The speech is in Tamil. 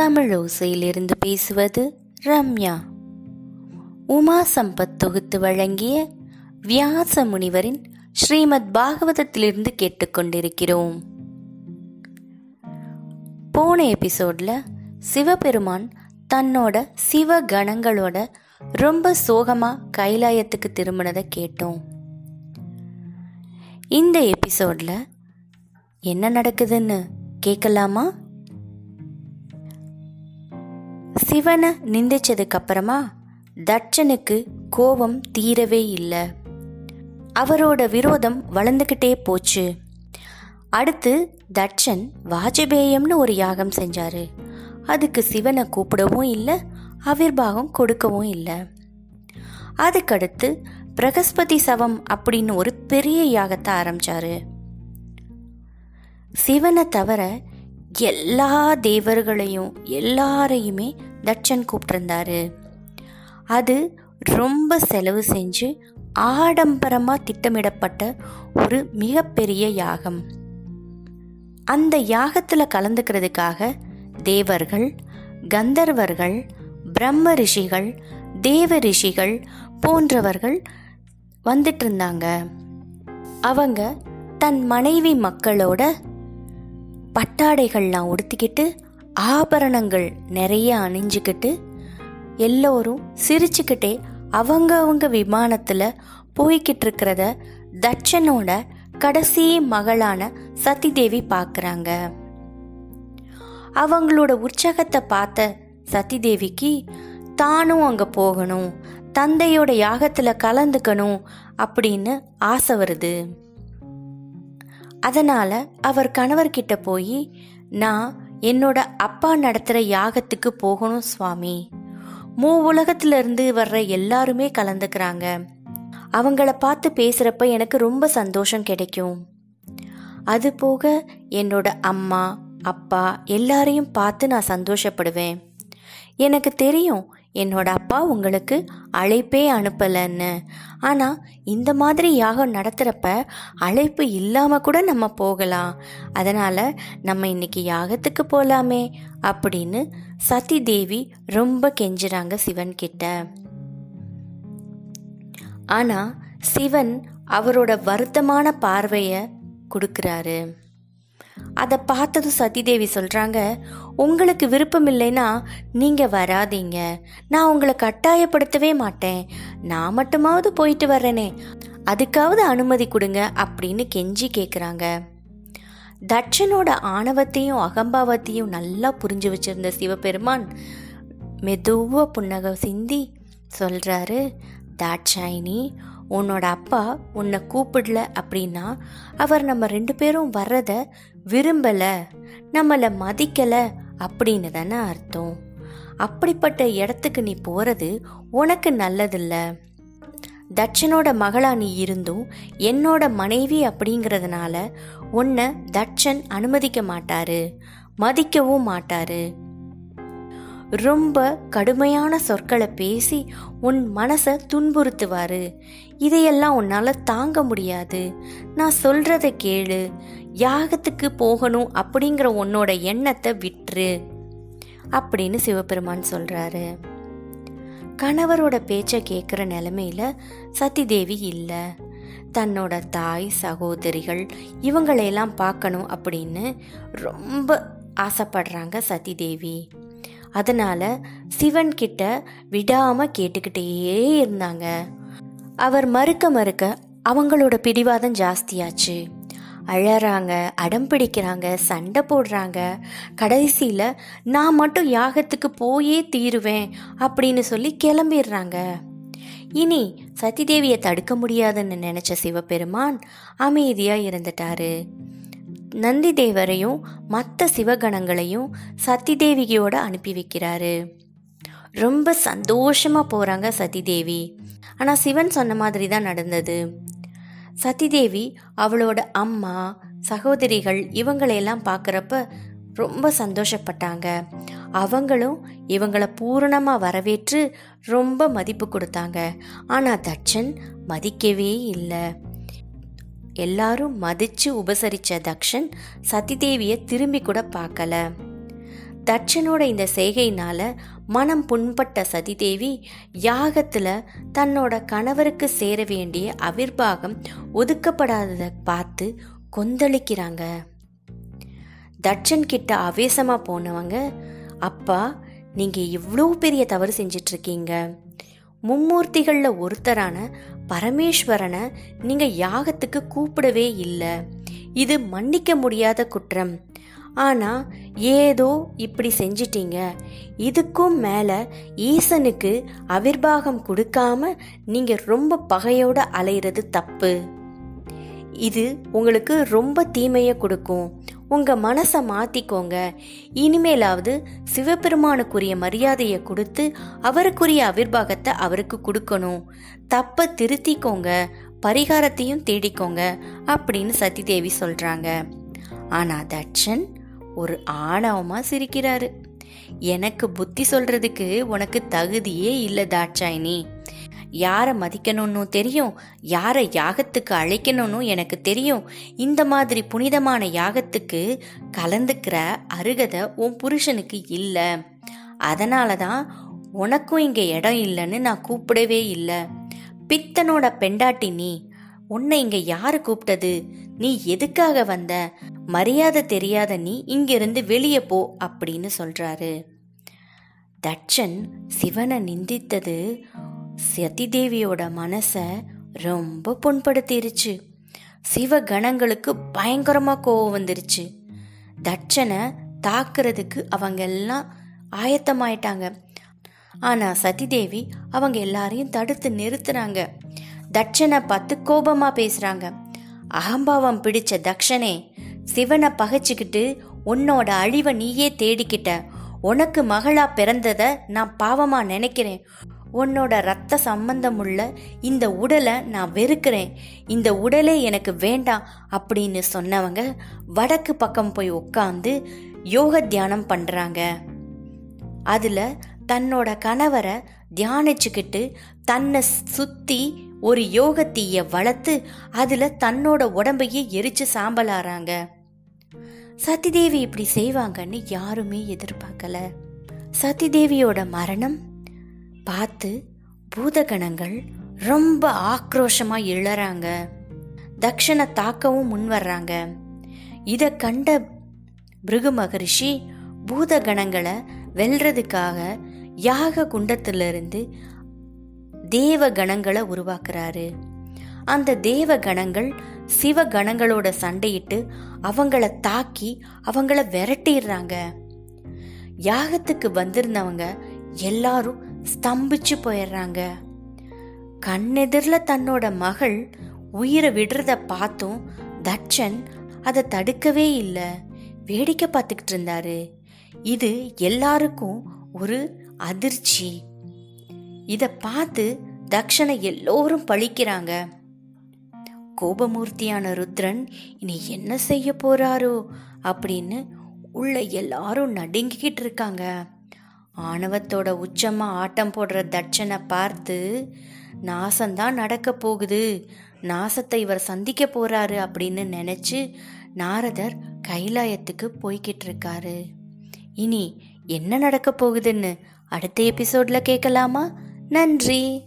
தமிழ் ஓசையிலிருந்து பேசுவது ரம்யா. உமா சம்பத் தொகுத்து வழங்கிய வியாச முனிவரின் ஸ்ரீமத் பாகவதத்திலிருந்து கேட்டுக்கொண்டிருக்கிறோம். போன எபிசோட்ல சிவபெருமான் தன்னோட சிவ கணங்களோட ரொம்ப சோகமா கைலாயத்துக்கு திரும்பினதை கேட்டோம். இந்த எபிசோட்ல என்ன நடக்குதுன்னு கேட்கலாமா? சிவனை நிந்திச்சதுக்கு அப்புறமா தட்சனுக்கு கோபம் தீரவே இல்லை. அவரோட விரோதம் வளர்ந்துக்கிட்டே போச்சு. அடுத்து தட்சன் வாஜபேயம்னு ஒரு யாகம் செஞ்சாரு. அதுக்கு சிவனை கூப்பிடவும் இல்லை ஆவிர்வாகம் கொடுக்கவும் இல்லை. அதுக்கடுத்து பிரகஸ்பதி சவம் அப்படின்னு ஒரு பெரிய யாகத்தை ஆரம்பிச்சாரு. சிவனை தவிர எல்லா தேவர்களையும் எல்லாரையுமே தட்சன் கூப்பிட்ருந்தாரு அது ரொம்ப செலவு செஞ்சு ஆடம்பரமாக திட்டமிடப்பட்ட ஒரு மிகப்பெரிய யாகம். அந்த யாகத்தில் கலந்துக்கிறதுக்காக தேவர்கள் கந்தர்வர்கள் பிரம்ம ரிஷிகள் தேவ ரிஷிகள் போன்றவர்கள் வந்துட்டு இருந்தாங்க அவங்க தன் மனைவி மக்களோட பட்டாடைகள்லாம் உடுத்திக்கிட்டு ஆபரணங்கள் நிறைய அணிஞ்சுக்கிட்டு எல்லோரும் சிரிச்சுக்கிட்டே அவங்க அவங்க விமானத்தில் போய்கிட்டு இருக்கிறத தட்சனோட கடைசி மகளான சதிதேவி பார்க்குறாங்க அவங்களோட உற்சாகத்தை பார்த்த சதிதேவிக்கு தானும் அங்கே போகணும் தந்தையோட யாகத்தில் கலந்துக்கணும் அப்படின்னு ஆசை வருது. அதனால் அவர் கணவர்கிட்ட போய் நான் என்னோட அப்பா நடத்துற யாகத்துக்கு போகணும் சுவாமி. மூ உலகத்திலிருந்து வர்ற எல்லாருமே கலந்துக்கிறாங்க. அவங்கள பார்த்து பேசுறப்ப எனக்கு ரொம்ப சந்தோஷம் கிடைக்கும். அது போக என்னோட அம்மா அப்பா எல்லாரையும் பார்த்து நான் சந்தோஷப்படுவேன். எனக்கு தெரியும் என்னோட அப்பா உங்களுக்கு அழைப்பே அனுப்பலைன்னு. ஆனால் இந்த மாதிரி யாகம் நடத்துகிறப்ப அழைப்பு இல்லாமல் கூட நம்ம போகலாம். அதனால் நம்ம இன்னைக்கு யாகத்துக்கு போகலாமே அப்படின்னு சதி தேவி ரொம்ப கெஞ்சுறாங்க சிவன் கிட்ட. ஆனால் சிவன் அவரோட வருத்தமான பார்வையை கொடுக்குறாரு. அதை பார்த்ததும் சதிதேவி சொல்கிறாங்க உங்களுக்கு விருப்பம் இல்லைன்னா நீங்கள் வராதீங்க. நான் உங்களை கட்டாயப்படுத்தவே மாட்டேன். நான் மட்டுமாவது போயிட்டு வர்றேனே. அதுக்காவது அனுமதி கொடுங்க அப்படின்னு கெஞ்சி கேட்குறாங்க தட்சனோட ஆணவத்தையும் அகம்பாவத்தையும் நல்லா புரிஞ்சு வச்சிருந்த சிவபெருமான் மெதுவாக புன்னக சிந்தி சொல்கிறாரு தாட்சாயினி உன்னோட அப்பா உன்னை கூப்பிடல அப்படின்னா அவர் நம்ம ரெண்டு பேரும் வர்றத விரும்பல நம்மளை மதிக்கல அப்படின்னு தானே அர்த்தம். அப்படிப்பட்ட இடத்துக்கு நீ போறது உனக்கு நல்லதில்ல. தட்சனோட மகளா நீ இருந்தும் என்னோட மனைவி அப்படிங்கிறதுனால உன்னை தட்சன் அனுமதிக்க மாட்டாரு மதிக்கவும் மாட்டாரு. ரொம்ப கடுமையான சொற்களை பேசி உன் மனசை துன்புறுத்துவாரு. இதையெல்லாம் உன்னால் தாங்க முடியாது. நான் சொல்றத கேளு. யாகத்துக்கு போகணும் அப்படிங்கிற உன்னோட எண்ணத்தை விட்டுரு. அப்படின்னு சிவபெருமான் சொல்றாரு. கணவரோட பேச்சை கேட்குற நிலமையில சதிதேவி இல்லை. தன்னோட தாய் சகோதரிகள் இவங்களையெல்லாம் பார்க்கணும் அப்படின்னு ரொம்ப ஆசைப்படுறாங்க சதிதேவி. அதனால சிவன் கிட்ட விடாம கேட்டுக்கிட்டே இருந்தாங்க. அவர் மறுக்க மறுக்க அவங்களோட பிடிவாதம் ஜாஸ்தியாச்சு. அழறாங்க அடம் பிடிக்கிறாங்க சண்டை போடுறாங்க. கடைசியில் நான் மட்டும் யாகத்துக்கு போயே தீருவேன் அப்படின்னு சொல்லி கிளம்பிடுறாங்க. இனி சதிதேவியை தடுக்க முடியாதுன்னு நினச்ச சிவபெருமான் அமைதியாக இருந்துட்டாரு. நந்தி தேவரையும் மற்ற சிவகணங்களையும் சதி தேவிகையோட அனுப்பி வைக்கிறாரு. ரொம்ப சந்தோஷமா போறாங்க சதிதேவி. ஆனா சிவன் சொன்ன மாதிரி தான் நடந்தது. சதிதேவி அவளோட அம்மா சகோதரிகள் இவங்களையெல்லாம் பார்க்குறப்ப ரொம்ப சந்தோஷப்பட்டாங்க. அவங்களும் இவங்களை பூரணமாக வரவேற்று ரொம்ப மதிப்பு கொடுத்தாங்க. ஆனால் தட்சன் மதிக்கவே இல்லை. எல்லாரும் மதிச்சு உபசரிச்ச தக்ஷன் சதிதேவிய திரும்பி கூட பார்க்கல. தட்சனோட இந்த செய்கையினால மனம் புண்பட்ட சதிதேவி யாகத்துல தன்னோட கணவருக்கு சேர வேண்டிய அவிர்வாகம் ஒதுக்கப்படாததை பார்த்து கொந்தளிக்கிறாங்க. தட்சன் கிட்ட ஆவேசமா போனவங்க அப்பா நீங்க இவ்வளோ பெரிய தவறு செஞ்சிட்ருக்கீங்க. இருக்கீங்க ஒருத்தரான பரமேஸ்வரனை நீங்க யாகத்துக்கு கூப்பிடவே இல்லை. இது மன்னிக்க முடியாத குற்றம். ஆனா ஏதோ இப்படி செஞ்சிட்டீங்க. இதுக்கும் மேல ஈசனுக்கு அவிர்வாகம் கொடுக்காம நீங்க ரொம்ப பகையோட அலையிறது தப்பு. இது உங்களுக்கு ரொம்ப தீமையை கொடுக்கும். உங்கள் மனசை மாற்றிக்கோங்க இனிமேலாவது சிவபெருமானுக்குரிய மரியாதையை கொடுத்து அவருக்குரிய அவிர்வாகத்தை அவருக்கு கொடுக்கணும். தப்ப திருத்திக்கோங்க. பரிகாரத்தையும் தேடிக்கோங்க அப்படின்னு சதிதேவி சொல்கிறாங்க ஆனால் தட்சன் ஒரு ஆணவமாக சிரிக்கிறாரு. எனக்கு புத்தி சொல்றதுக்கு உனக்கு தகுதியே இல்லை தாட்சாயினி. யாரை மதிக்கணும்னு தெரியும்? யாரை யாகத்துக்கு அழைக்கணும்னு எனக்கு தெரியும். இந்த மாதிரி புனிதமான யாகத்துக்கு கலந்துக்கிற அருகதை உன் புருஷனுக்கு இல்லை. அதனால தான் உனக்கும் இங்கே இடம் இல்லைன்னு நான் கூப்பிடவே இல்லை. பித்தனோட பெண்டாட்டி நீ. உன்னை இங்க யாரு கூப்பிட்டது? நீ எதுக்காக வந்த? மரியாதை தெரியாத நீ இங்கிருந்து வெளியே போ அப்படின்னு சொல்றாரு. தட்சன் சிவனை நிந்தித்தது சதிதேவியோட மனசை ரொம்ப புண்படுத்திருச்சு. சிவகணங்களுக்கு பயங்கரமா கோவம் வந்துருச்சு. தட்சனை தாக்குறதுக்கு அவங்க எல்லாம் ஆயத்தமாயிட்டாங்க. ஆனா சதிதேவி அவங்க எல்லாரையும் தடுத்து நிறுத்துறாங்க. தட்சனை பார்த்து கோபமா பேசுறாங்க. அகம்பாவம் பிடிச்ச தக்ஷனே சிவனை பகைச்சுக்கிட்டு உன்னோட அழிவை நீயே தேடிக்கிட்ட. உனக்கு மகளா பிறந்தத நான் பாவமா நினைக்கிறேன். உன்னோட ரத்த சம்பந்தமுள்ள இந்த உடலை நான் வெறுக்கிறேன். இந்த உடலே எனக்கு வேண்டாம் அப்படின்னு சொன்னவங்க வடக்கு பக்கம் போய் உட்காந்து யோக தியானம் பண்ணுறாங்க அதில் தன்னோட கணவரை தியானிச்சுக்கிட்டு தன்னை சுற்றி ஒரு யோக தீயை வளர்த்து அதில் தன்னோட உடம்பையே எரிச்சு சாம்பலாறாங்க. சதிதேவி இப்படி செய்வாங்கன்னு யாருமே எதிர்பார்க்கல. சதிதேவியோட மரணம் பார்த்து பூதகணங்கள் ரொம்ப ஆக்ரோஷமா இழறாங்க தக்ஷனை தாக்கவும் முன் வர்றாங்க. இத கண்ட பிருகு மகரிஷி பூதகணங்களை வெல்றதுக்காக யாக குண்டத்திலிருந்து தேவ கணங்களை உருவாக்குறாரு. அந்த தேவ கணங்கள் சிவ கணங்களோட சண்டையிட்டு அவங்கள தாக்கி அவங்கள விரட்டிடுறாங்க. யாகத்துக்கு வந்திருந்தவங்க எல்லாரும் ஸ்தம்பிச்சு போயிடுறாங்க கண்ணெதிரில் தன்னோட மகள் உயிரை விடுறத பார்த்தும் தட்சன் அதை தடுக்கவே இல்லை. வேடிக்கை பார்த்துக்கிட்டு இருந்தாரு. இது எல்லாருக்கும் ஒரு அதிர்ச்சி. இதை பார்த்து தக்ஷனை எல்லோரும் பழிக்கிறாங்க. கோபமூர்த்தியான ருத்ரன் இனி என்ன செய்ய போறாரோ? அப்படின்னு உள்ள எல்லாரும் நடுங்கிக்கிட்டு இருக்காங்க. ஆணவத்தோட உச்சமா ஆட்டம் போடுற தட்சனை பார்த்து நாசம்தான் நடக்க போகுது. நாசத்தை இவர் சந்திக்க போறாரு அப்படின்னு நினைச்சு நாரதர் கைலாயத்துக்கு போய்கிட்டு இருக்காரு. இனி என்ன நடக்க போகுதுன்னு அடுத்த எபிசோட்ல கேட்கலாமா நன்றி.